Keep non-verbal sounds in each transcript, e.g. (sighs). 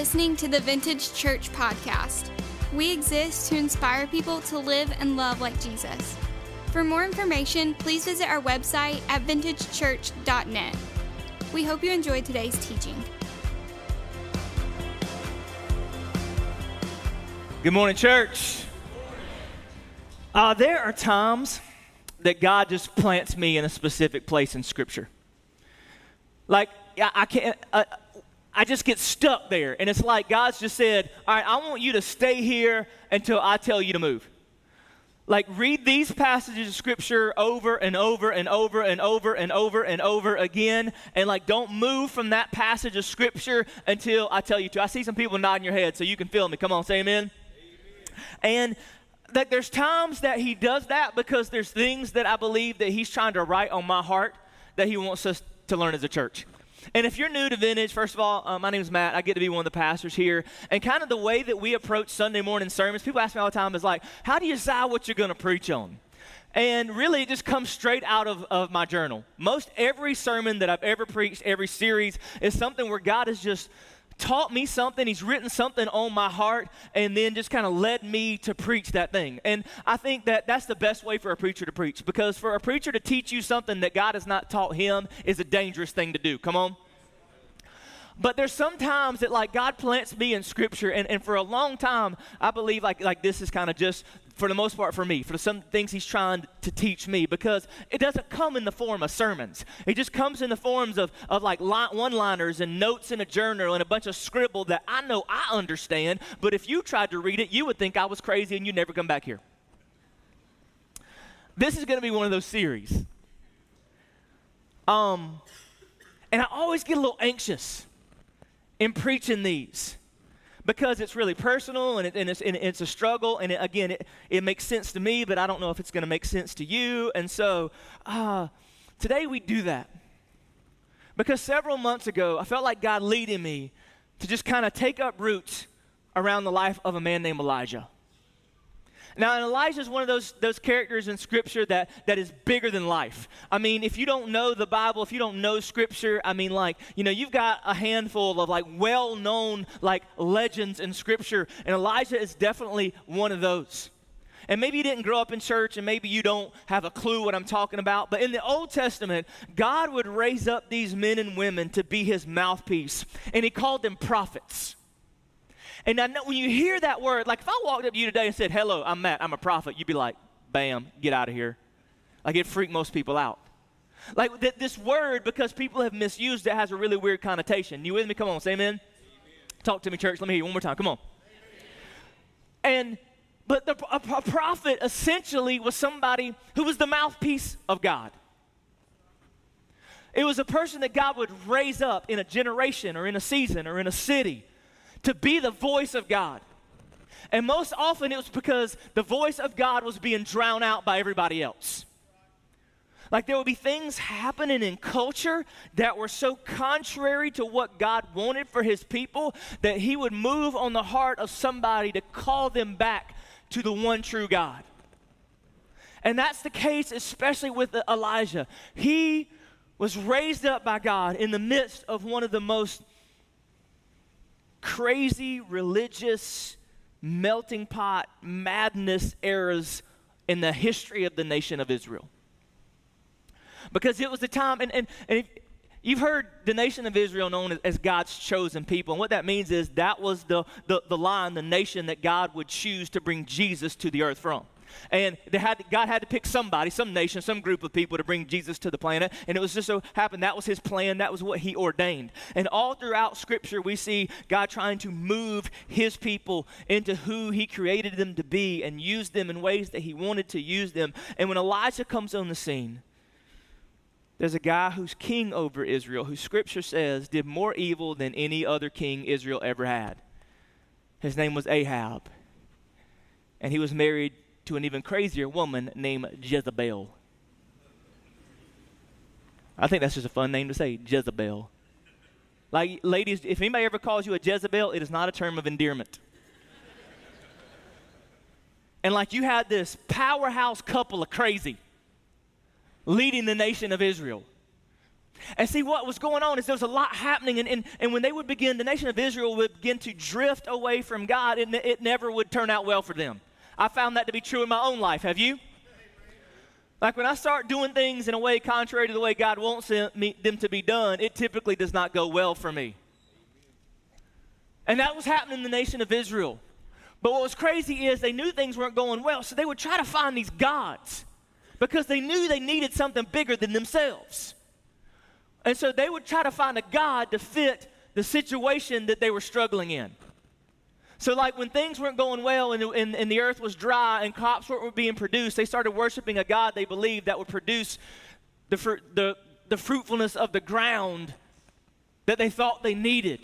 listening to the Vintage Church podcast. We exist to inspire people to live and love like Jesus. For more information, please visit our website at vintagechurch.net. We hope you enjoyed today's teaching. Good morning, church. Uh, there are times that God just plants me in a specific place in Scripture. Like, I, I can't. Uh, I just get stuck there. And it's like God's just said, All right, I want you to stay here until I tell you to move. Like, read these passages of scripture over and over and over and over and over and over again. And, like, don't move from that passage of scripture until I tell you to. I see some people nodding your head so you can feel me. Come on, say amen. amen. And that there's times that he does that because there's things that I believe that he's trying to write on my heart that he wants us to learn as a church. And if you're new to Vintage, first of all, uh, my name is Matt. I get to be one of the pastors here. And kind of the way that we approach Sunday morning sermons, people ask me all the time, is like, how do you decide what you're going to preach on? And really, it just comes straight out of, of my journal. Most every sermon that I've ever preached, every series, is something where God has just taught me something, he's written something on my heart, and then just kind of led me to preach that thing. And I think that that's the best way for a preacher to preach because for a preacher to teach you something that God has not taught him is a dangerous thing to do. Come on. But there's sometimes that like God plants me in scripture and, and for a long time I believe like like this is kind of just for the most part for me, for some things he's trying to teach me, because it doesn't come in the form of sermons. It just comes in the forms of, of like one liners and notes in a journal and a bunch of scribble that I know I understand, but if you tried to read it, you would think I was crazy and you'd never come back here. This is going to be one of those series. Um, and I always get a little anxious in preaching these because it's really personal and, it, and, it's, and it's, a struggle. And it, again, it, it, makes sense to me, but I don't know if it's going to make sense to you. And so uh, today we do that. Because several months ago, I felt like God leading me to just kind of take up roots around the life of a man named Elijah. Now, Elijah is one of those, those characters in Scripture that, that is bigger than life. I mean, if you don't know the Bible, if you don't know Scripture, I mean, like, you know, you've got a handful of like well known like legends in Scripture, and Elijah is definitely one of those. And maybe you didn't grow up in church, and maybe you don't have a clue what I'm talking about. But in the Old Testament, God would raise up these men and women to be his mouthpiece, and he called them prophets. And I know when you hear that word, like if I walked up to you today and said, Hello, I'm Matt, I'm a prophet, you'd be like, Bam, get out of here. Like it freaked most people out. Like th- this word, because people have misused it, has a really weird connotation. You with me? Come on, say amen. amen. Talk to me, church. Let me hear you one more time. Come on. Amen. And but the, a, a prophet essentially was somebody who was the mouthpiece of God. It was a person that God would raise up in a generation or in a season or in a city to be the voice of God. And most often it was because the voice of God was being drowned out by everybody else. Like there would be things happening in culture that were so contrary to what God wanted for his people that he would move on the heart of somebody to call them back to the one true God. And that's the case, especially with Elijah. He was raised up by God in the midst of one of the most crazy religious melting pot madness eras in the history of the nation of Israel. Because it was the time, and, and, and if, you've heard the nation of Israel known as, as, God's chosen people. And what that means is that was the, the, the line, the nation that God would choose to bring Jesus to the earth from. And had, God had to pick somebody, some nation, some group of people to bring Jesus to the planet. And it was just so happened that was his plan, that was what he ordained. And all throughout Scripture, we see God trying to move his people into who he created them to be and use them in ways that he wanted to use them. And when Elijah comes on the scene, there's a guy who's king over Israel, who Scripture says did more evil than any other king Israel ever had. His name was Ahab. And he was married to an even crazier woman named Jezebel. I think that's just a fun name to say, Jezebel. Like, ladies, if anybody ever calls you a Jezebel, it is not a term of endearment. and like you had this powerhouse couple of crazy leading the nation of Israel. And see, what was going on is there was a lot happening. And, and, and when they would begin, the nation of Israel would begin to drift away from God, it, it never would turn out well for them. I found that to be true in my own life. Have you? Like when I start doing things in a way contrary to the way God wants them, to be done, it typically does not go well for me. And that was happening in the nation of Israel. But what was crazy is they knew things weren't going well, so they would try to find these gods because they knew they needed something bigger than themselves. And so they would try to find a God to fit the situation that they were struggling in. So, like when things weren't going well and, and, and the earth was dry and crops weren't being produced, they started worshiping a God they believed that would produce the, fr- the, the fruitfulness of the ground that they thought they needed.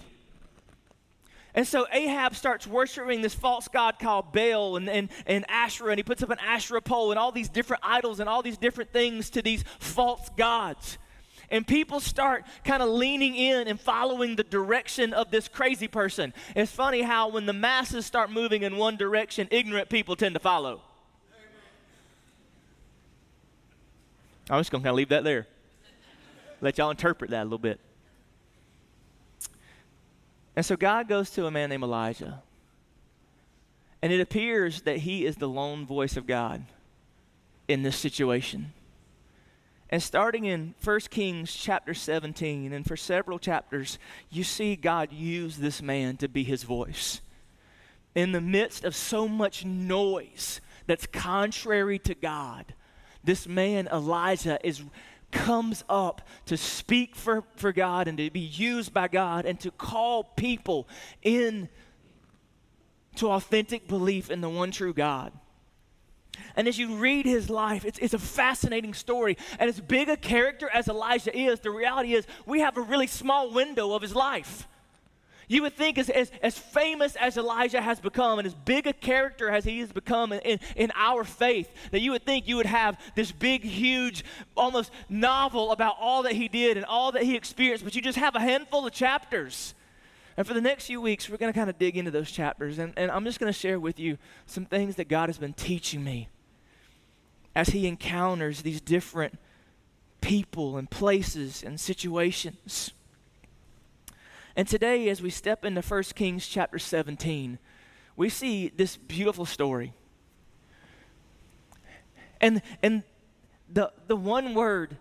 And so Ahab starts worshiping this false god called Baal and, and, and Asherah, and he puts up an Asherah pole and all these different idols and all these different things to these false gods. And people start kind of leaning in and following the direction of this crazy person. It's funny how when the masses start moving in one direction, ignorant people tend to follow. I'm just going to kind of leave that there. Let y'all interpret that a little bit. And so God goes to a man named Elijah. And it appears that he is the lone voice of God in this situation. And starting in 1 Kings chapter 17, and for several chapters, you see God use this man to be his voice. In the midst of so much noise that's contrary to God, this man, Elijah, is comes up to speak for, for God and to be used by God and to call people in to authentic belief in the one true God. And as you read his life, it's, it's a fascinating story. And as big a character as Elijah is, the reality is we have a really small window of his life. You would think, as, as, as famous as Elijah has become, and as big a character as he has become in, in, in our faith, that you would think you would have this big, huge, almost novel about all that he did and all that he experienced, but you just have a handful of chapters. And for the next few weeks, we're going to kind of dig into those chapters. And, and I'm just going to share with you some things that God has been teaching me as He encounters these different people and places and situations. And today, as we step into 1 Kings chapter 17, we see this beautiful story. And, and the, the one word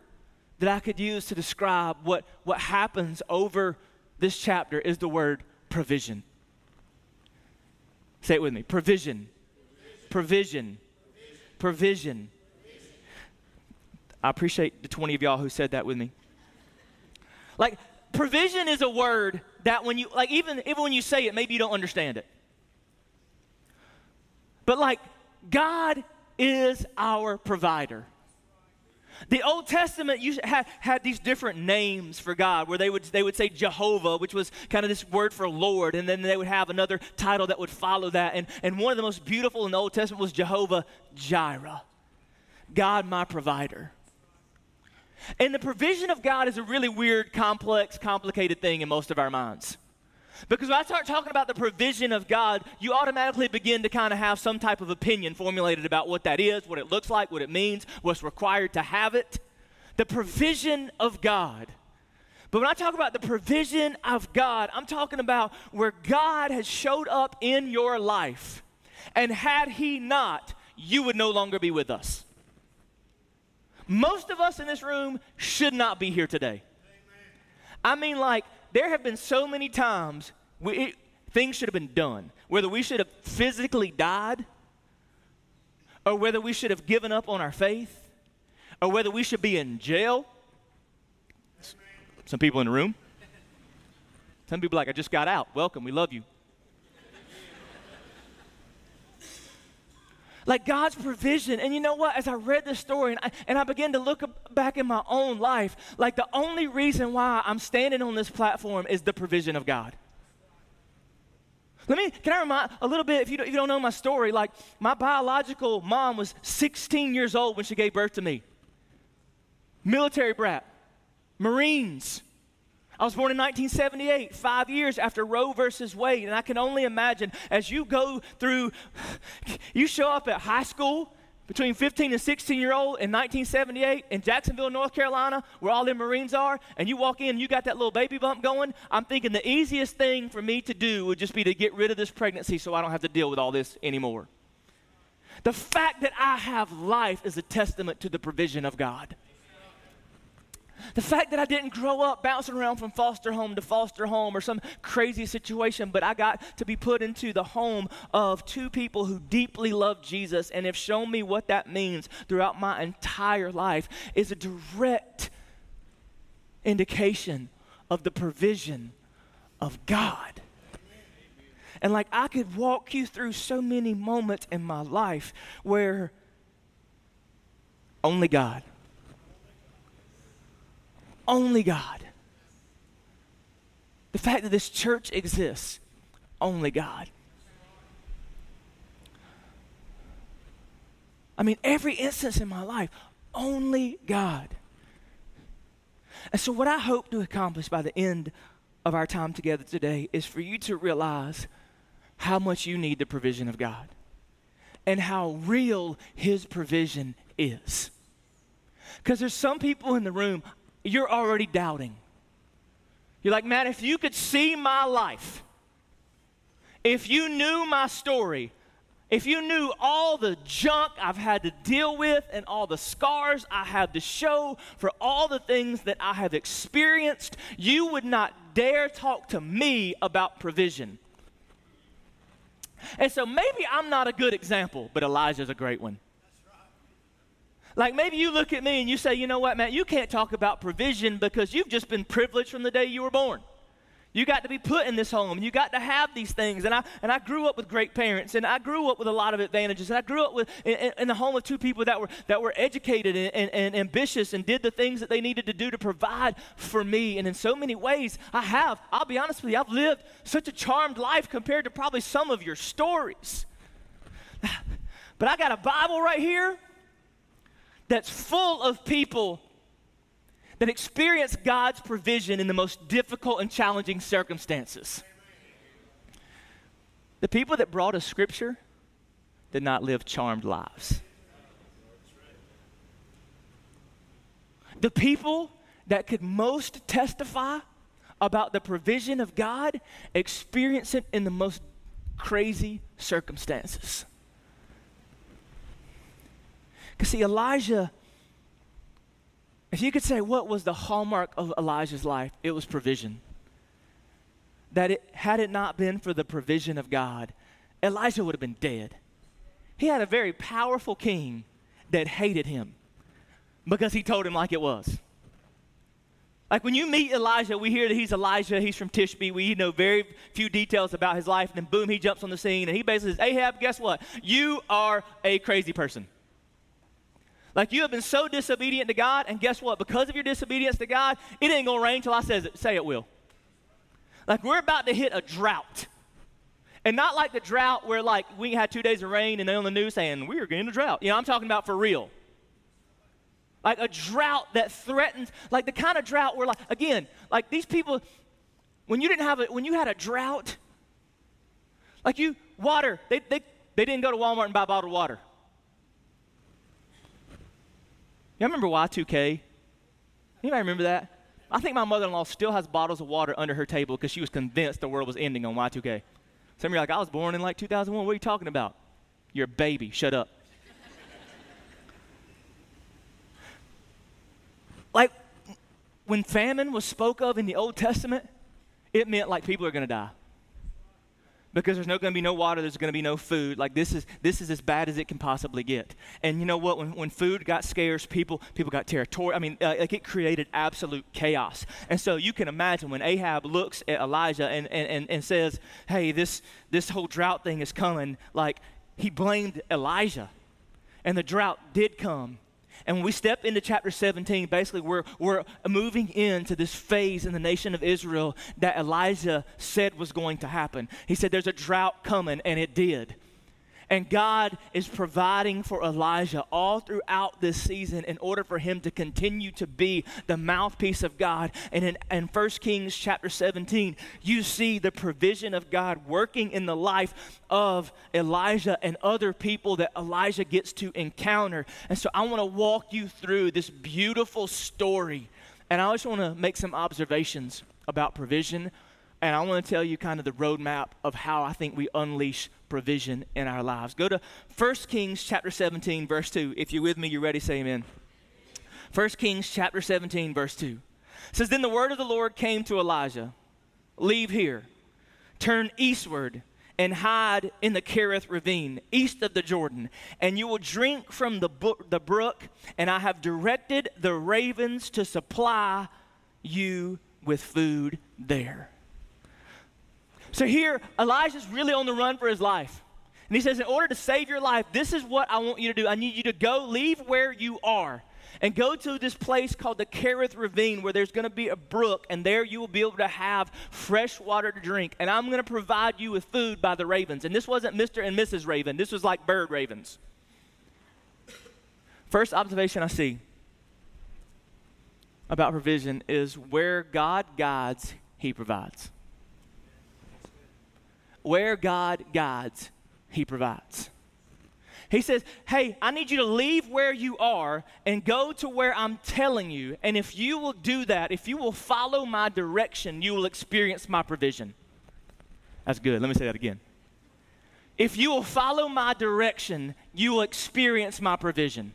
that I could use to describe what, what happens over this chapter is the word provision. Say it with me provision. Provision. Provision. I appreciate the 20 of y'all who said that with me. Like, provision is a word that when you, like, even, even when you say it, maybe you don't understand it. But, like, God is our provider. The Old Testament had, had these different names for God where they would, they would say Jehovah, which was kind of this word for Lord, and then they would have another title that would follow that. And, and one of the most beautiful in the Old Testament was Jehovah Jireh, God my provider. And the provision of God is a really weird, complex, complicated thing in most of our minds. Because when I start talking about the provision of God, you automatically begin to kind of have some type of opinion formulated about what that is, what it looks like, what it means, what's required to have it. The provision of God. But when I talk about the provision of God, I'm talking about where God has showed up in your life. And had He not, you would no longer be with us. Most of us in this room should not be here today. I mean, like, there have been so many times we, it, things should have been done, whether we should have physically died, or whether we should have given up on our faith, or whether we should be in jail. Some people in the room. Some people like, I just got out. Welcome, we love you. Like God's provision. And you know what? As I read this story and I, and I began to look back in my own life, like the only reason why I'm standing on this platform is the provision of God. Let me, can I remind a little bit, if you, don't, if you don't know my story, like my biological mom was 16 years old when she gave birth to me. Military brat, Marines, I was born in 1978, five years after Roe versus Wade, and I can only imagine as you go through, (sighs) you show up at high school, between 15 and 16 year old in 1978 in Jacksonville, North Carolina, where all the Marines are, and you walk in, you got that little baby bump going, I'm thinking the easiest thing for me to do would just be to get rid of this pregnancy so I don't have to deal with all this anymore. The fact that I have life is a testament to the provision of God. The fact that I didn't grow up bouncing around from foster home to foster home or some crazy situation, but I got to be put into the home of two people who deeply love Jesus and have shown me what that means throughout my entire life is a direct indication of the provision of God. And like I could walk you through so many moments in my life where only God only God. The fact that this church exists, only God. I mean, every instance in my life, only God. And so, what I hope to accomplish by the end of our time together today is for you to realize how much you need the provision of God and how real His provision is. Because there's some people in the room, you're already doubting. You're like, man, if you could see my life, if you knew my story, if you knew all the junk I've had to deal with and all the scars I have to show for all the things that I have experienced, you would not dare talk to me about provision. And so maybe I'm not a good example, but Elijah's a great one. Like maybe you look at me and you say, you know what, man, you can't talk about provision because you've just been privileged from the day you were born. You got to be put in this home. You got to have these things. And I, and I grew up with great parents, and I grew up with a lot of advantages. And I grew up with, in, in the home of two people that were, that were educated and, and, and ambitious and did the things that they needed to do to provide for me. And in so many ways, I have. I'll be honest with you, I've lived such a charmed life compared to probably some of your stories. (sighs) But I got a Bible right here that's full of people that experience God's provision in the most difficult and challenging circumstances. The people that brought us scripture did not live charmed lives. The people that could most testify about the provision of God experience it in the most crazy circumstances. Because, see, Elijah, if you could say what was the hallmark of Elijah's life, it was provision. That it, had it not been for the provision of God, Elijah would have been dead. He had a very powerful king that hated him because he told him like it was. Like when you meet Elijah, we hear that he's Elijah, he's from Tishbe. We know very few details about his life, and then boom, he jumps on the scene and he basically says, Ahab, guess what? You are a crazy person. Like you have been so disobedient to God, and guess what? Because of your disobedience to God, it ain't gonna rain till I says it, say it will. Like we're about to hit a drought. And not like the drought where like we had two days of rain and they on the news saying we're getting a drought. You know, I'm talking about for real. Like a drought that threatens, like the kind of drought where like again, like these people, when you didn't have it, when you had a drought, like you water, they, they, they didn't go to Walmart and buy bottled water. Y'all remember Y2K? Anybody remember that? I think my mother in law still has bottles of water under her table because she was convinced the world was ending on Y2K. Some of you are like, I was born in like 2001. What are you talking about? You're a baby. Shut up. like, when famine was spoke of in the Old Testament, it meant like people are going to die because there's no going to be no water there's going to be no food. Like this is this is as bad as it can possibly get. And you know what? When, when food got scarce people people got territorial i mean uh, like it created absolute chaos. And so you can imagine when ahab looks at elijah and, and, and, and says hey this this whole drought thing is coming like he blamed elijah. And the drought did come and when we step into chapter 17, basically we're, we're moving into this phase in the nation of Israel that Elijah said was going to happen. He said there's a drought coming, and it did. And God is providing for Elijah all throughout this season in order for him to continue to be the mouthpiece of God. And in, in 1 Kings chapter 17, you see the provision of God working in the life of Elijah and other people that Elijah gets to encounter. And so I want to walk you through this beautiful story. And I just want to make some observations about provision and I want to tell you kind of the roadmap of how I think we unleash provision in our lives. Go to 1 Kings chapter 17, verse 2. If you're with me, you're ready, say amen. 1 Kings chapter 17, verse 2. It says, Then the word of the Lord came to Elijah Leave here, turn eastward, and hide in the Kerith ravine, east of the Jordan, and you will drink from the, the brook, and I have directed the ravens to supply you with food there. So here, Elijah's really on the run for his life. And he says, In order to save your life, this is what I want you to do. I need you to go, leave where you are, and go to this place called the Kerith Ravine, where there's going to be a brook, and there you will be able to have fresh water to drink. And I'm going to provide you with food by the ravens. And this wasn't Mr. and Mrs. Raven, this was like bird ravens. First observation I see about provision is where God guides, He provides. Where God guides, He provides. He says, Hey, I need you to leave where you are and go to where I'm telling you. And if you will do that, if you will follow my direction, you will experience my provision. That's good. Let me say that again. If you will follow my direction, you will experience my provision.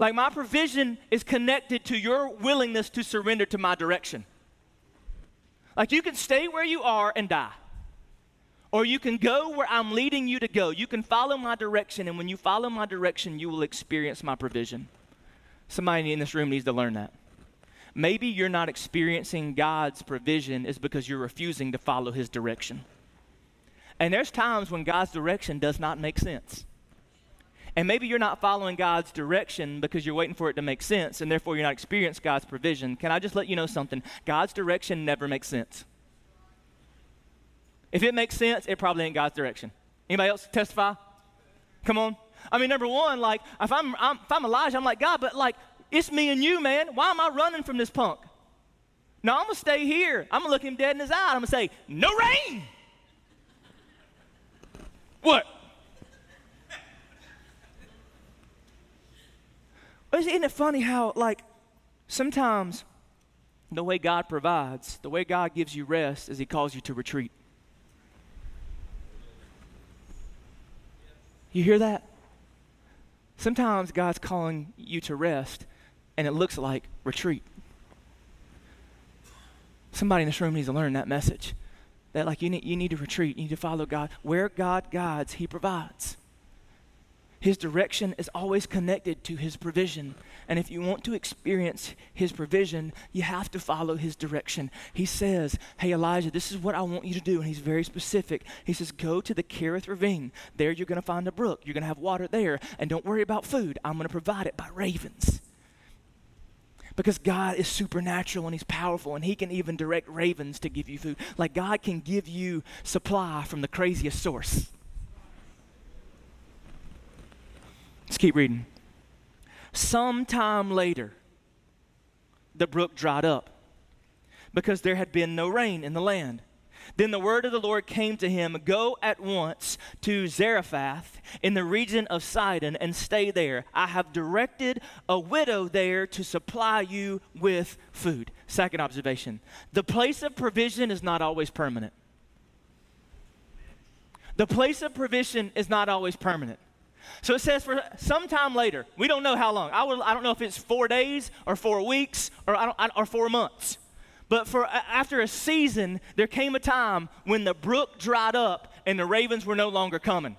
Like my provision is connected to your willingness to surrender to my direction. Like you can stay where you are and die. Or you can go where I'm leading you to go. You can follow my direction, and when you follow my direction, you will experience my provision. Somebody in this room needs to learn that. Maybe you're not experiencing God's provision is because you're refusing to follow his direction. And there's times when God's direction does not make sense. And maybe you're not following God's direction because you're waiting for it to make sense, and therefore you're not experiencing God's provision. Can I just let you know something? God's direction never makes sense. If it makes sense, it probably ain't God's direction. Anybody else testify? Come on. I mean, number one, like if I'm, I'm if I'm Elijah, I'm like God, but like it's me and you, man. Why am I running from this punk? No, I'm gonna stay here. I'm gonna look him dead in his eye. I'm gonna say, no rain. What? Isn't it funny how, like, sometimes the way God provides, the way God gives you rest, is He calls you to retreat. You hear that? Sometimes God's calling you to rest, and it looks like retreat. Somebody in this room needs to learn that message. That, like, you need, you need to retreat, you need to follow God. Where God guides, He provides. His direction is always connected to His provision. And if you want to experience His provision, you have to follow His direction. He says, Hey, Elijah, this is what I want you to do. And He's very specific. He says, Go to the Kerith Ravine. There you're going to find a brook. You're going to have water there. And don't worry about food. I'm going to provide it by ravens. Because God is supernatural and He's powerful, and He can even direct ravens to give you food. Like God can give you supply from the craziest source. Let's keep reading. Sometime later, the brook dried up because there had been no rain in the land. Then the word of the Lord came to him Go at once to Zarephath in the region of Sidon and stay there. I have directed a widow there to supply you with food. Second observation the place of provision is not always permanent. The place of provision is not always permanent. So it says for some time later, we don't know how long. I, I don't know if it's four days or four weeks or, I don't, or four months. But for after a season, there came a time when the brook dried up and the ravens were no longer coming.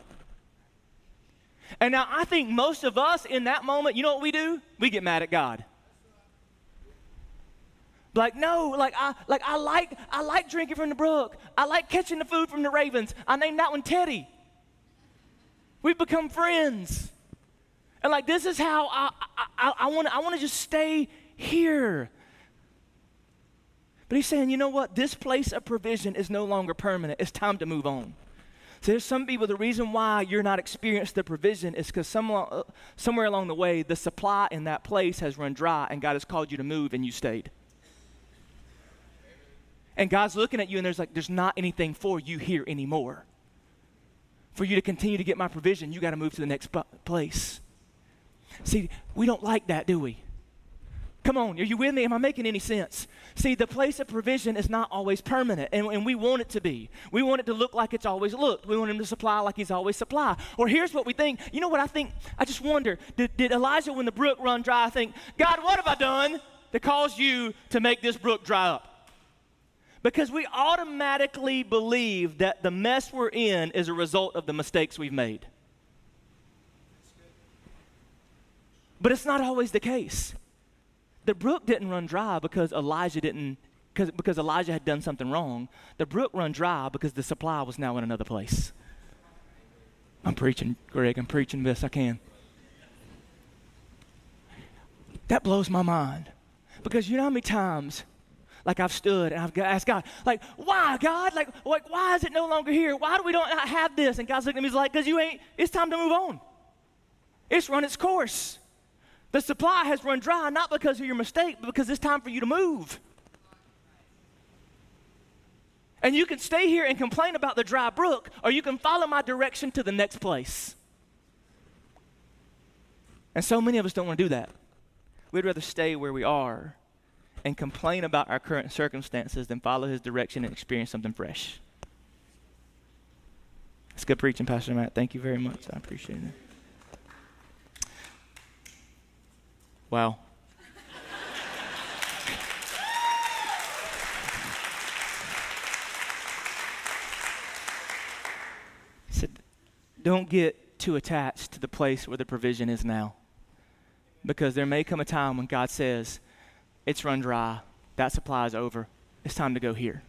And now I think most of us in that moment, you know what we do? We get mad at God. Like no, like I like I like I like drinking from the brook. I like catching the food from the ravens. I named that one Teddy. We've become friends. And like this is how I I, I want to I want to just stay here. But he's saying, you know what? This place of provision is no longer permanent. It's time to move on. So there's some people, the reason why you're not experiencing the provision is because somewhere, somewhere along the way, the supply in that place has run dry and God has called you to move and you stayed. And God's looking at you and there's like, there's not anything for you here anymore. For you to continue to get my provision, you got to move to the next place. See, we don't like that, do we? Come on, are you with me? Am I making any sense? See, the place of provision is not always permanent, and, and we want it to be. We want it to look like it's always looked. We want him to supply like he's always supply. Or here's what we think. You know what I think? I just wonder, did, did Elijah, when the brook run dry, think, God, what have I done to cause you to make this brook dry up? Because we automatically believe that the mess we're in is a result of the mistakes we've made. But it's not always the case the brook didn't run dry because Elijah didn't because, Elijah had done something wrong. The brook run dry because the supply was now in another place. I'm preaching, Greg. I'm preaching best I can. That blows my mind. Because you know how many times, like I've stood and I've asked God, like, why, God? Like, like, why is it no longer here? Why do we don't have this? And God's looking at me, He's like, because you ain't, it's time to move on. It's run its course. The supply has run dry not because of your mistake, but because it's time for you to move. And you can stay here and complain about the dry brook, or you can follow my direction to the next place. And so many of us don't want to do that. We'd rather stay where we are and complain about our current circumstances than follow his direction and experience something fresh. It's good preaching, Pastor Matt. Thank you very much. I appreciate it. Wow. (laughs) don't get too attached to the place where the provision is now. Because there may come a time when God says, it's run dry, that supply is over, it's time to go here.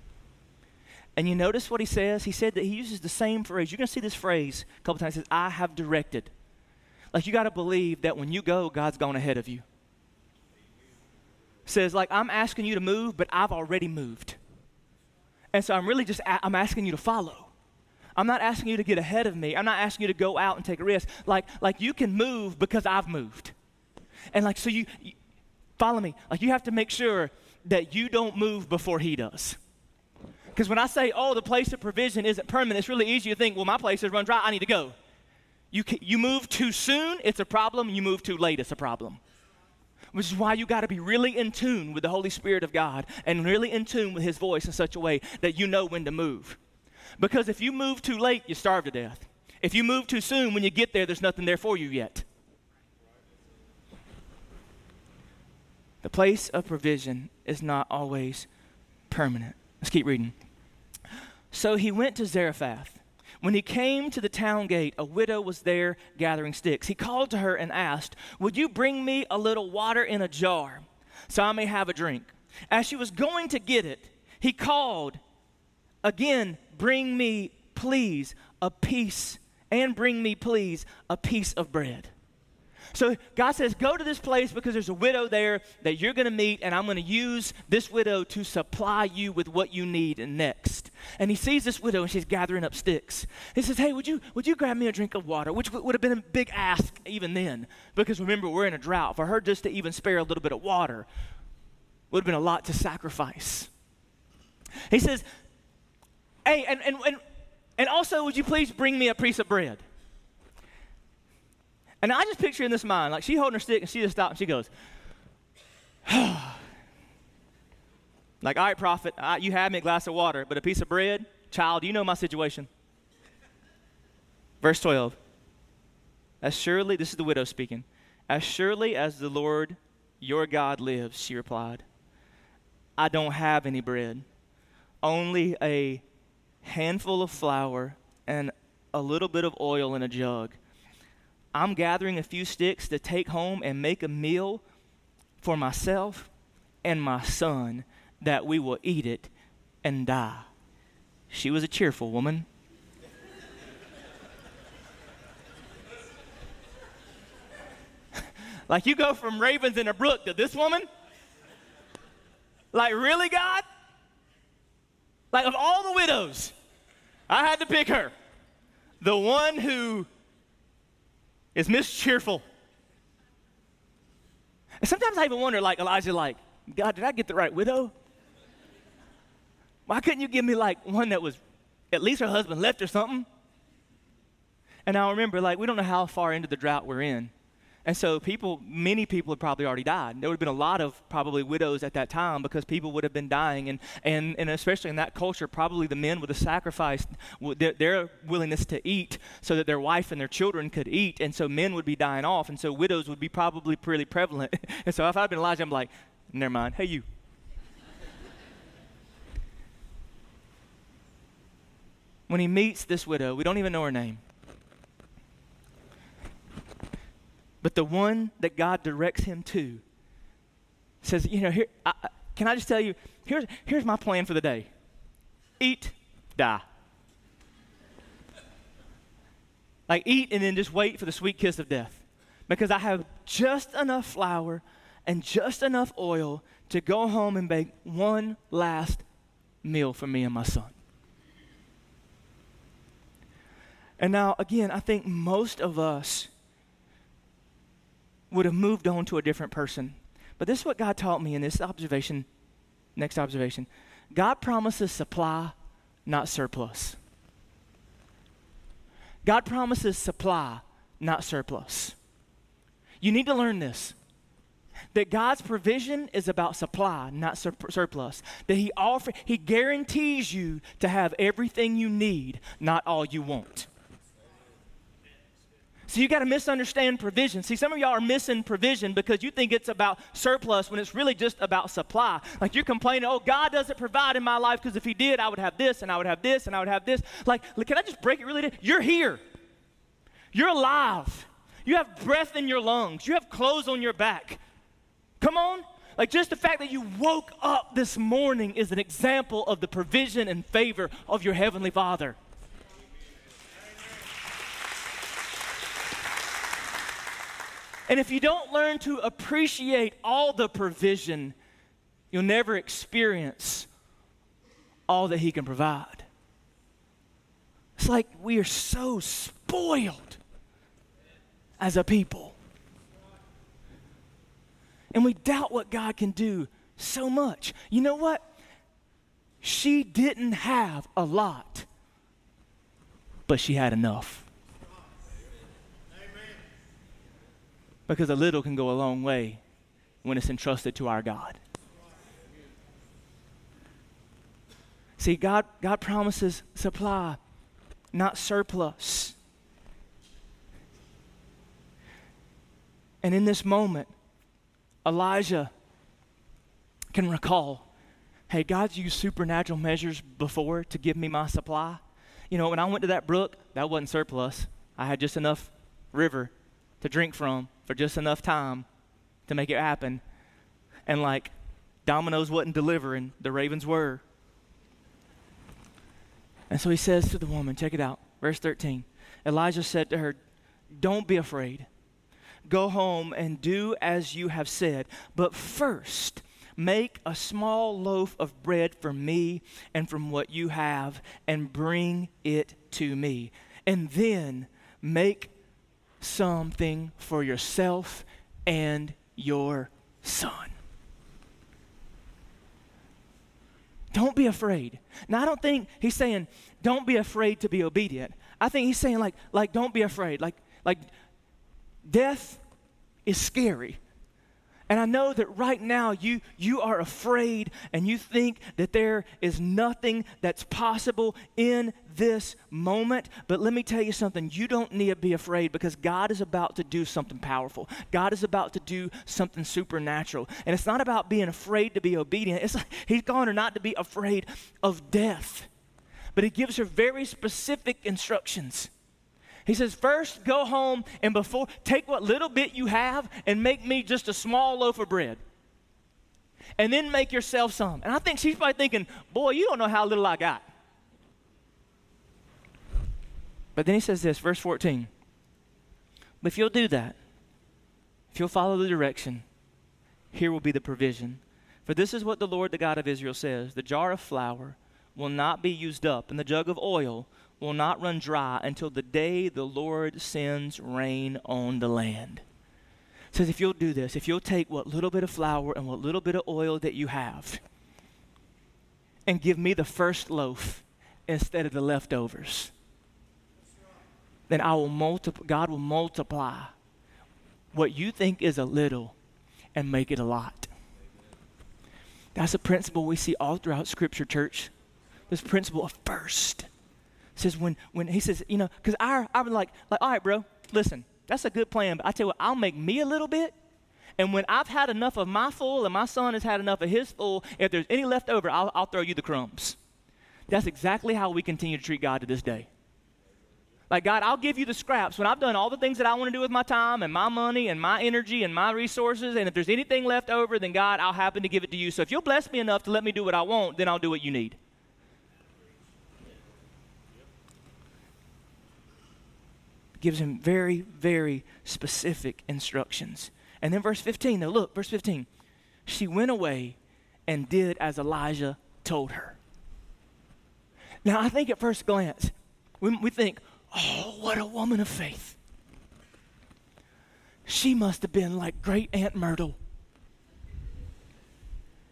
And you notice what he says? He said that he uses the same phrase. You're going to see this phrase a couple times. He says, I have directed. Like you got to believe that when you go, God's gone ahead of you. Says like I'm asking you to move, but I've already moved. And so I'm really just a- I'm asking you to follow. I'm not asking you to get ahead of me. I'm not asking you to go out and take a risk. Like like you can move because I've moved. And like so you, you follow me. Like you have to make sure that you don't move before he does. Because when I say, oh, the place of provision isn't permanent, it's really easy to think, well, my place is run dry. I need to go. You, you move too soon, it's a problem. You move too late, it's a problem. Which is why you got to be really in tune with the Holy Spirit of God and really in tune with His voice in such a way that you know when to move. Because if you move too late, you starve to death. If you move too soon, when you get there, there's nothing there for you yet. The place of provision is not always permanent. Let's keep reading. So he went to Zarephath when he came to the town gate, a widow was there gathering sticks. He called to her and asked, Would you bring me a little water in a jar so I may have a drink? As she was going to get it, he called, Again, bring me, please, a piece, and bring me, please, a piece of bread. So God says, Go to this place because there's a widow there that you're going to meet, and I'm going to use this widow to supply you with what you need next. And he sees this widow, and she's gathering up sticks. He says, Hey, would you, would you grab me a drink of water? Which would have been a big ask even then, because remember, we're in a drought. For her just to even spare a little bit of water would have been a lot to sacrifice. He says, Hey, and, and, and, and also, would you please bring me a piece of bread? And I just picture in this mind, like she holding her stick and she just stops and she goes, (sighs) like, all right, prophet, I, you have me a glass of water, but a piece of bread, child, you know my situation. Verse 12. As surely, this is the widow speaking, as surely as the Lord your God lives, she replied, I don't have any bread, only a handful of flour and a little bit of oil in a jug. I'm gathering a few sticks to take home and make a meal for myself and my son that we will eat it and die. She was a cheerful woman. (laughs) like you go from ravens in a brook to this woman? Like, really, God? Like, of all the widows, I had to pick her. the one who is mischeerful. And sometimes I even wonder, like Elijah, like, God, did I get the right widow? Why couldn't you give me like one that was at least her husband left or something? And I remember, like, we don't know how far into the drought we're in. And so people, many people had probably already died. There would have been a lot of probably widows at that time because people would have been dying. And, and, and especially in that culture, probably the men would have sacrificed their, their willingness to eat so that their wife and their children could eat. And so men would be dying off. And so widows would be probably pretty prevalent. (laughs) and so if I'd been Elijah, I'm like, never mind. Hey, you. when he meets this widow, we don't even know her name. But the one that God directs him to says, you know, here, I, can I just tell you, here's, here's my plan for the day eat, die. Like, eat and then just wait for the sweet kiss of death. Because I have just enough flour and just enough oil to go home and bake one last meal for me and my son. And now, again, I think most of us would have moved on to a different person. But this is what God taught me in this observation. Next observation God promises supply, not surplus. God promises supply, not surplus. You need to learn this that God's provision is about supply, not sur- surplus. That He offer, He guarantees you to have everything you need, not all you want. So you got to misunderstand provision. See, some of y'all are missing provision because you think it's about surplus when it's really just about supply. Like you're complaining, oh, God doesn't provide in my life because if He did, I would have this and I would have this and I would have this. Like, can I just break it really down? You're here. You're alive. You have breath in your lungs. You have clothes on your back. Come on. Like just the fact that you woke up this morning is an example of the provision and favor of your Heavenly Father. And if you don't learn to appreciate all the provision, you'll never experience all that He can provide. It's like we are so spoiled as a people. And we doubt what God can do so much. You know what? She didn't have a lot, but she had enough. Because a little can go a long way when it's entrusted to our God. See, God, God promises supply, not surplus. And in this moment, Elijah can recall hey, God's used supernatural measures before to give me my supply. You know, when I went to that brook, that wasn't surplus. I had just enough river to drink from for just enough time to make it happen. And like Domino's wasn't delivering, the ravens were. And so he says to the woman, check it out, verse 13. Elijah said to her, Don't be afraid. Go home and do as you have said. But first, make a small loaf of bread for me and from what you have, and bring it to me. And then make something for yourself and your son. Don't be afraid. Now, I don't think he's saying, don't be afraid to be obedient. I think he's saying, like, like don't be afraid. Like, like death is scary. And I know that right now you, you are afraid and you think that there is nothing that's possible in this moment. But let me tell you something. You don't need to be afraid because God is about to do something powerful. God is about to do something supernatural. And it's not about being afraid to be obedient. It's like He's calling her not to be afraid of death. But He gives her very specific instructions. He says, First, go home and before, take what little bit you have and make me just a small loaf of bread. And then make yourself some. And I think she's probably thinking, Boy, you don't know how little I got. But then he says this, verse 14. But if you'll do that, if you'll follow the direction, here will be the provision. For this is what the Lord, the God of Israel, says The jar of flour will not be used up, and the jug of oil will not run dry until the day the Lord sends rain on the land. It says, if you'll do this, if you'll take what little bit of flour and what little bit of oil that you have and give me the first loaf instead of the leftovers, then I will multiply, God will multiply what you think is a little and make it a lot. That's a principle we see all throughout Scripture, church. This principle of first. Says when when he says, you know, because I I was like, like, all right, bro, listen, that's a good plan, but I tell you what, I'll make me a little bit. And when I've had enough of my full and my son has had enough of his full, if there's any left over, I'll, I'll throw you the crumbs. That's exactly how we continue to treat God to this day. Like, God, I'll give you the scraps when I've done all the things that I want to do with my time and my money and my energy and my resources. And if there's anything left over, then God, I'll happen to give it to you. So if you'll bless me enough to let me do what I want, then I'll do what you need. Gives him very, very specific instructions. And then verse 15, though, look, verse 15. She went away and did as Elijah told her. Now, I think at first glance, we, we think, Oh, what a woman of faith. She must have been like great Aunt Myrtle.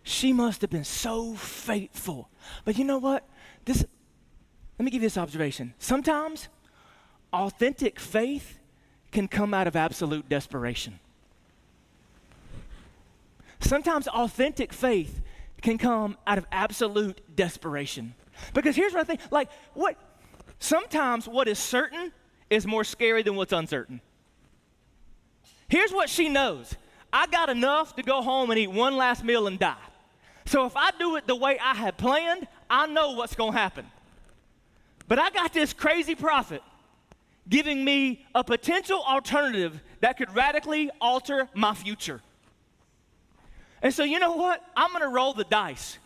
She must have been so faithful. But you know what? This let me give you this observation. Sometimes authentic faith can come out of absolute desperation. Sometimes authentic faith can come out of absolute desperation. Because here's what I think like, what, Sometimes what is certain is more scary than what's uncertain. Here's what she knows I got enough to go home and eat one last meal and die. So if I do it the way I had planned, I know what's going to happen. But I got this crazy prophet giving me a potential alternative that could radically alter my future. And so, you know what? I'm going to roll the dice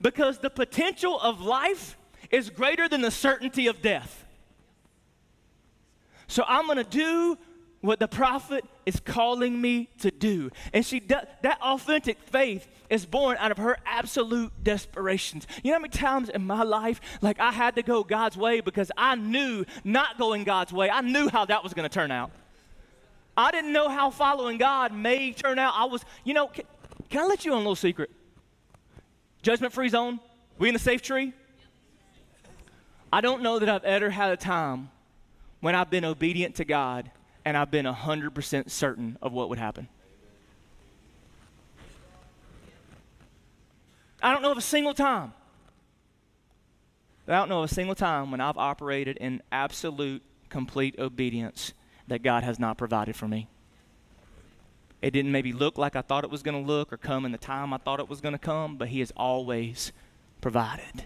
because the potential of life is greater than the certainty of death. So I'm going to do what the prophet is calling me to do. And she does that authentic faith is born out of her absolute desperations. You know how many times in my life like I had to go God's way because I knew not going God's way. I knew how that was going to turn out. I didn't know how following God may turn out. I was, you know, can, can I let you on a little secret? Judgment free zone? We in the safe tree? I don't know that I've ever had a time when I've been obedient to God and I've been 100% certain of what would happen. I don't know of a single time. I don't know of a single time when I've operated in absolute, complete obedience that God has not provided for me. It didn't maybe look like I thought it was going to look or come in the time I thought it was going to come, but He has always provided.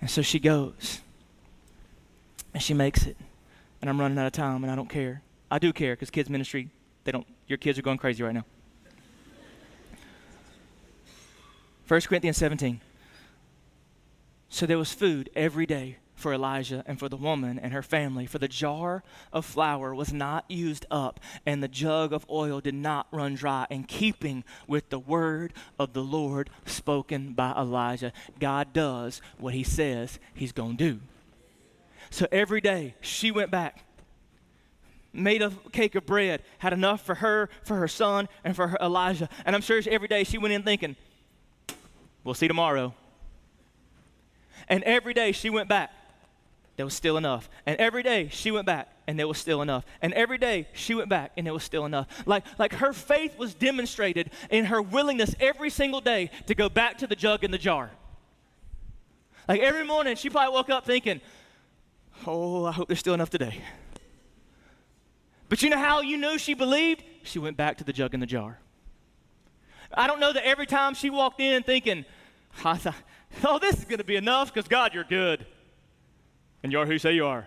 And so she goes and she makes it. And I'm running out of time and I don't care. I do care because kids ministry, they don't your kids are going crazy right now. 1 Corinthians 17. So there was food every day for Elijah and for the woman and her family, for the jar of flour was not used up, and the jug of oil did not run dry, in keeping with the word of the Lord spoken by Elijah. God does what he says he's going to do. So every day she went back, made a cake of bread, had enough for her, for her son, and for her Elijah. And I'm sure every day she went in thinking, we'll see tomorrow. And every day she went back there was still enough. And every day she went back and there was still enough. And every day she went back and there was still enough. Like, like her faith was demonstrated in her willingness every single day to go back to the jug and the jar. Like every morning she probably woke up thinking, oh, I hope there's still enough today. But you know how you knew she believed? She went back to the jug and the jar. I don't know that every time she walked in thinking, oh, this is going to be enough because God, you're good. And you are who you say you are.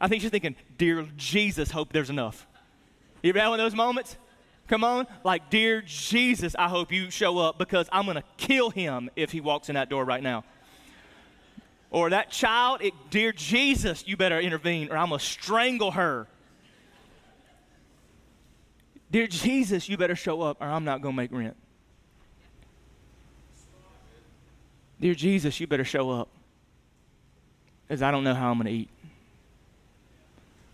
I think she's thinking, Dear Jesus, hope there's enough. You ever had one of those moments? Come on. Like, Dear Jesus, I hope you show up because I'm going to kill him if he walks in that door right now. Or that child, it, Dear Jesus, you better intervene or I'm going to strangle her. Dear Jesus, you better show up or I'm not going to make rent. Dear Jesus, you better show up is I don't know how I'm going to eat.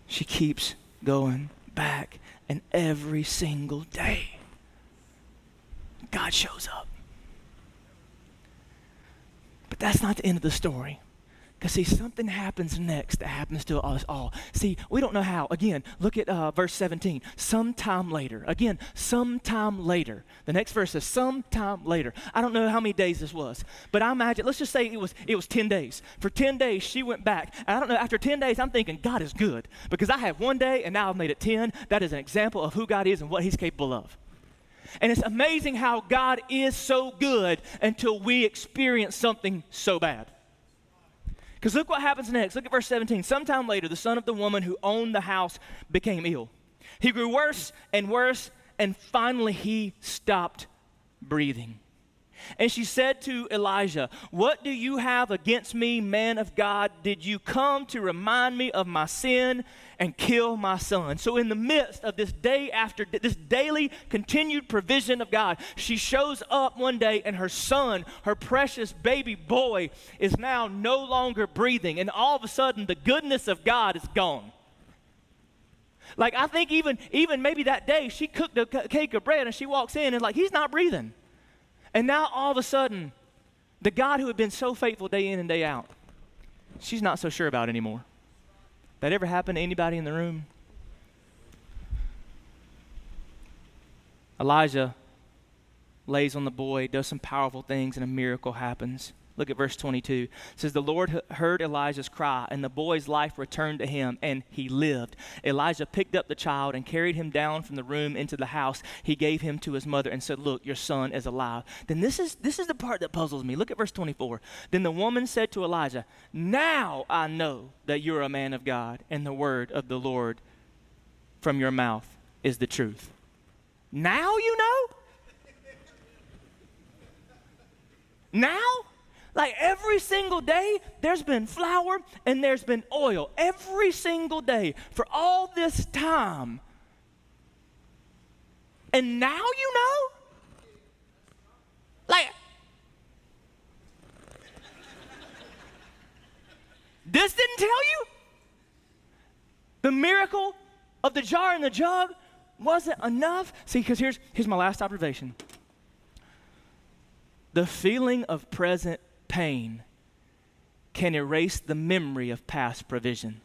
She keeps going back, and every single day, God shows up. But that's not the end of the story. Because, see, something happens next that happens to us all. See, we don't know how. Again, look at uh, verse 17. Sometime later. Again, sometime later. The next verse says, sometime later. I don't know how many days this was, but I imagine, let's just say it was, it was 10 days. For 10 days, she went back. And I don't know, after 10 days, I'm thinking, God is good. Because I have one day and now I've made it 10. That is an example of who God is and what He's capable of. And it's amazing how God is so good until we experience something so bad. Because look what happens next. Look at verse 17. Sometime later, the son of the woman who owned the house became ill. He grew worse and worse, and finally he stopped breathing. And she said to Elijah, What do you have against me, man of God? Did you come to remind me of my sin and kill my son? So, in the midst of this day after this daily continued provision of God, she shows up one day and her son, her precious baby boy, is now no longer breathing. And all of a sudden, the goodness of God is gone. Like, I think even, even maybe that day, she cooked a cake of bread and she walks in and, like, he's not breathing. And now all of a sudden, the God who had been so faithful day in and day out, she's not so sure about anymore. That ever happened to anybody in the room? Elijah lays on the boy, does some powerful things, and a miracle happens. Look at verse 22. It says, The Lord heard Elijah's cry, and the boy's life returned to him, and he lived. Elijah picked up the child and carried him down from the room into the house. He gave him to his mother and said, Look, your son is alive. Then this is, this is the part that puzzles me. Look at verse 24. Then the woman said to Elijah, Now I know that you're a man of God, and the word of the Lord from your mouth is the truth. Now you know? Now? Like every single day, there's been flour and there's been oil. Every single day for all this time. And now you know? Like, this didn't tell you? The miracle of the jar and the jug wasn't enough? See, because here's, here's my last observation the feeling of present pain can erase the memory of past provision.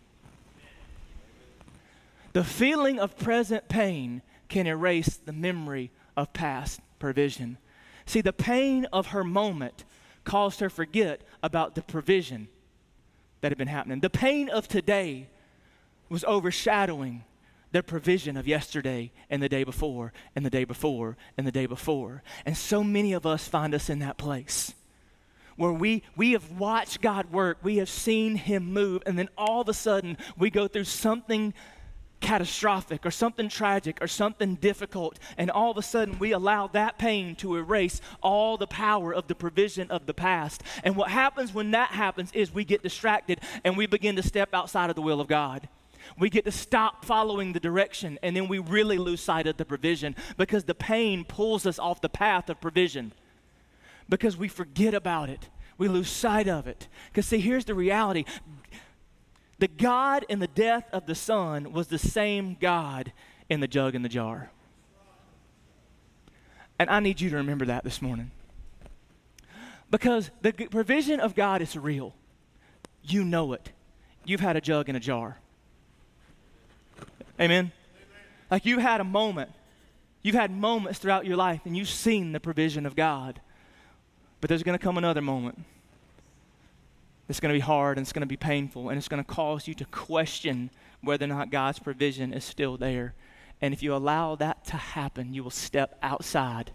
The feeling of present pain can erase the memory of past provision. See, the pain of her moment caused her forget about the provision that had been happening. The pain of today was overshadowing the provision of yesterday and the day before and the day before and the day before. And so many of us find us in that place where we, we have watched God work, we have seen Him move, and then all of a sudden we go through something catastrophic or something tragic or something difficult, and all of a sudden we allow that pain to erase all the power of the provision of the past. And what happens when that happens is we get distracted and we begin to step outside of the will of God. We get to stop following the direction, and then we really lose sight of the provision because the pain pulls us off the path of provision because we forget about it. We lose sight of it. Because, see, here's the reality the God in the death of the Son was the same God in the jug and the jar. And I need you to remember that this morning. Because the provision of God is real. You know it. You've had a jug and a jar. Amen? Like you've had a moment. You've had moments throughout your life and you've seen the provision of God. But there's going to come another moment. It's going to be hard and it's going to be painful and it's going to cause you to question whether or not God's provision is still there. And if you allow that to happen, you will step outside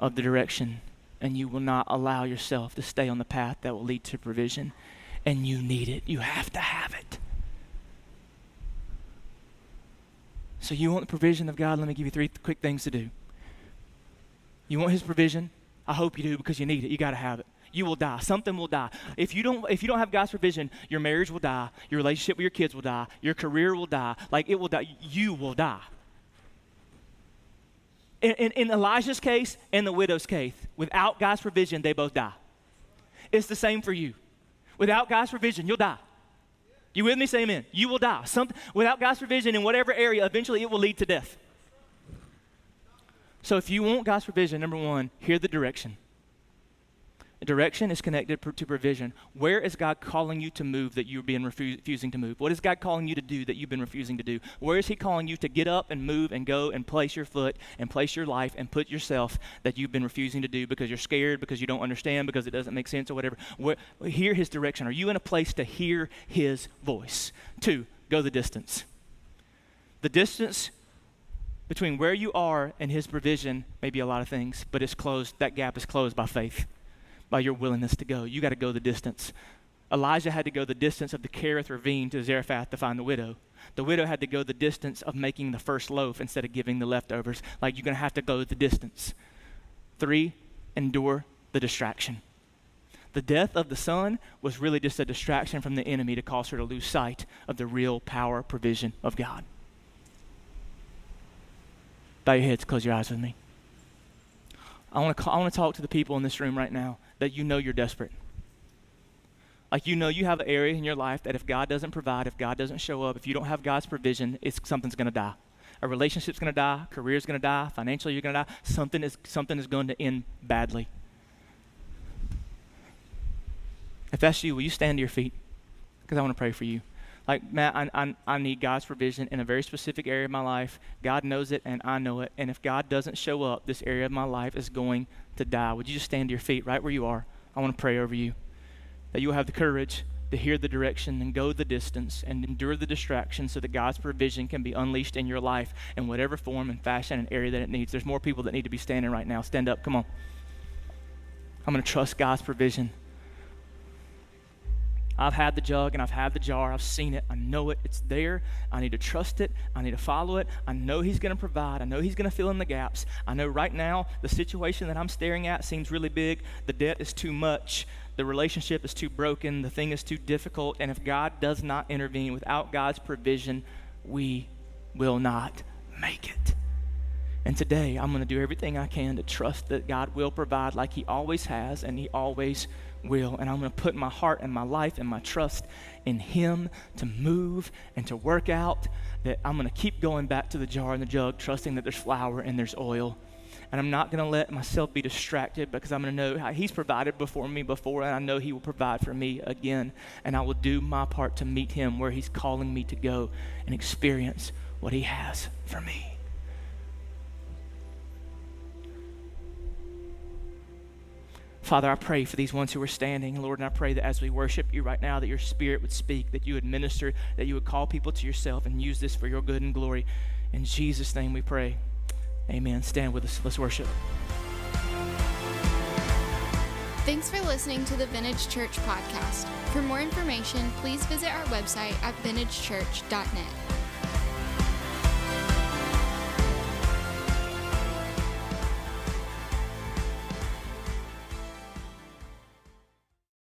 of the direction and you will not allow yourself to stay on the path that will lead to provision. And you need it. You have to have it. So, you want the provision of God? Let me give you three quick things to do. You want His provision? I hope you do because you need it. You got to have it. You will die. Something will die. If you don't if you don't have God's provision, your marriage will die, your relationship with your kids will die, your career will die. Like it will die. You will die. In, in, in Elijah's case and the widow's case, without God's provision, they both die. It's the same for you. Without God's provision, you'll die. You with me? Say amen. You will die. Some, without God's provision in whatever area, eventually it will lead to death. So if you want God's provision, number one, hear the direction. Direction is connected to provision. Where is God calling you to move that you've been refusing to move? What is God calling you to do that you've been refusing to do? Where is He calling you to get up and move and go and place your foot and place your life and put yourself that you've been refusing to do because you're scared, because you don't understand, because it doesn't make sense or whatever? Where, hear His direction. Are you in a place to hear His voice? Two, go the distance. The distance between where you are and His provision may be a lot of things, but it's closed. That gap is closed by faith by your willingness to go. You got to go the distance. Elijah had to go the distance of the Kerith ravine to Zarephath to find the widow. The widow had to go the distance of making the first loaf instead of giving the leftovers. Like you're going to have to go the distance. Three, endure the distraction. The death of the son was really just a distraction from the enemy to cause her to lose sight of the real power provision of God. Bow your heads, close your eyes with me. I want to I want to talk to the people in this room right now that you know you're desperate. Like you know you have an area in your life that if God doesn't provide, if God doesn't show up, if you don't have God's provision, it's something's going to die. A relationship's going to die, career's going to die, financially you're going to die. Something is something is going to end badly. If that's you, will you stand to your feet? Because I want to pray for you. Like, Matt, I, I, I, need God's provision in a very specific area of my life. God knows it, and I know it. And if God doesn't show up, this area of my life is going to die. Would you just stand to your feet right where you are? I want to pray over you that you will have the courage to hear the direction and go the distance and endure the distraction so that God's provision can be unleashed in your life in whatever form and fashion and area that it needs. There's more people that need to be standing right now. Stand up. Come on. I'm going to trust God's provision. I've had the jug and I've had the jar. I've seen it. I know it. It's there. I need to trust it. I need to follow it. I know He's going to provide. I know He's going to fill in the gaps. I know right now the situation that I'm staring at seems really big. The debt is too much. The relationship is too broken. The thing is too difficult. And if God does not intervene without God's provision, we will not make it. And today, I'm going to do everything I can to trust that God will provide like He always has and He always will. And I'm going to put my heart and my life and my trust in Him to move and to work out. That I'm going to keep going back to the jar and the jug, trusting that there's flour and there's oil. And I'm not going to let myself be distracted because I'm going to know how He's provided before me before, and I know He will provide for me again. And I will do my part to meet Him where He's calling me to go and experience what He has for me. Father, I pray for these ones who are standing, Lord, and I pray that as we worship you right now, that your spirit would speak, that you would minister, that you would call people to yourself and use this for your good and glory. In Jesus' name we pray. Amen. Stand with us. Let's worship. Thanks for listening to the Vintage Church podcast. For more information, please visit our website at vintagechurch.net.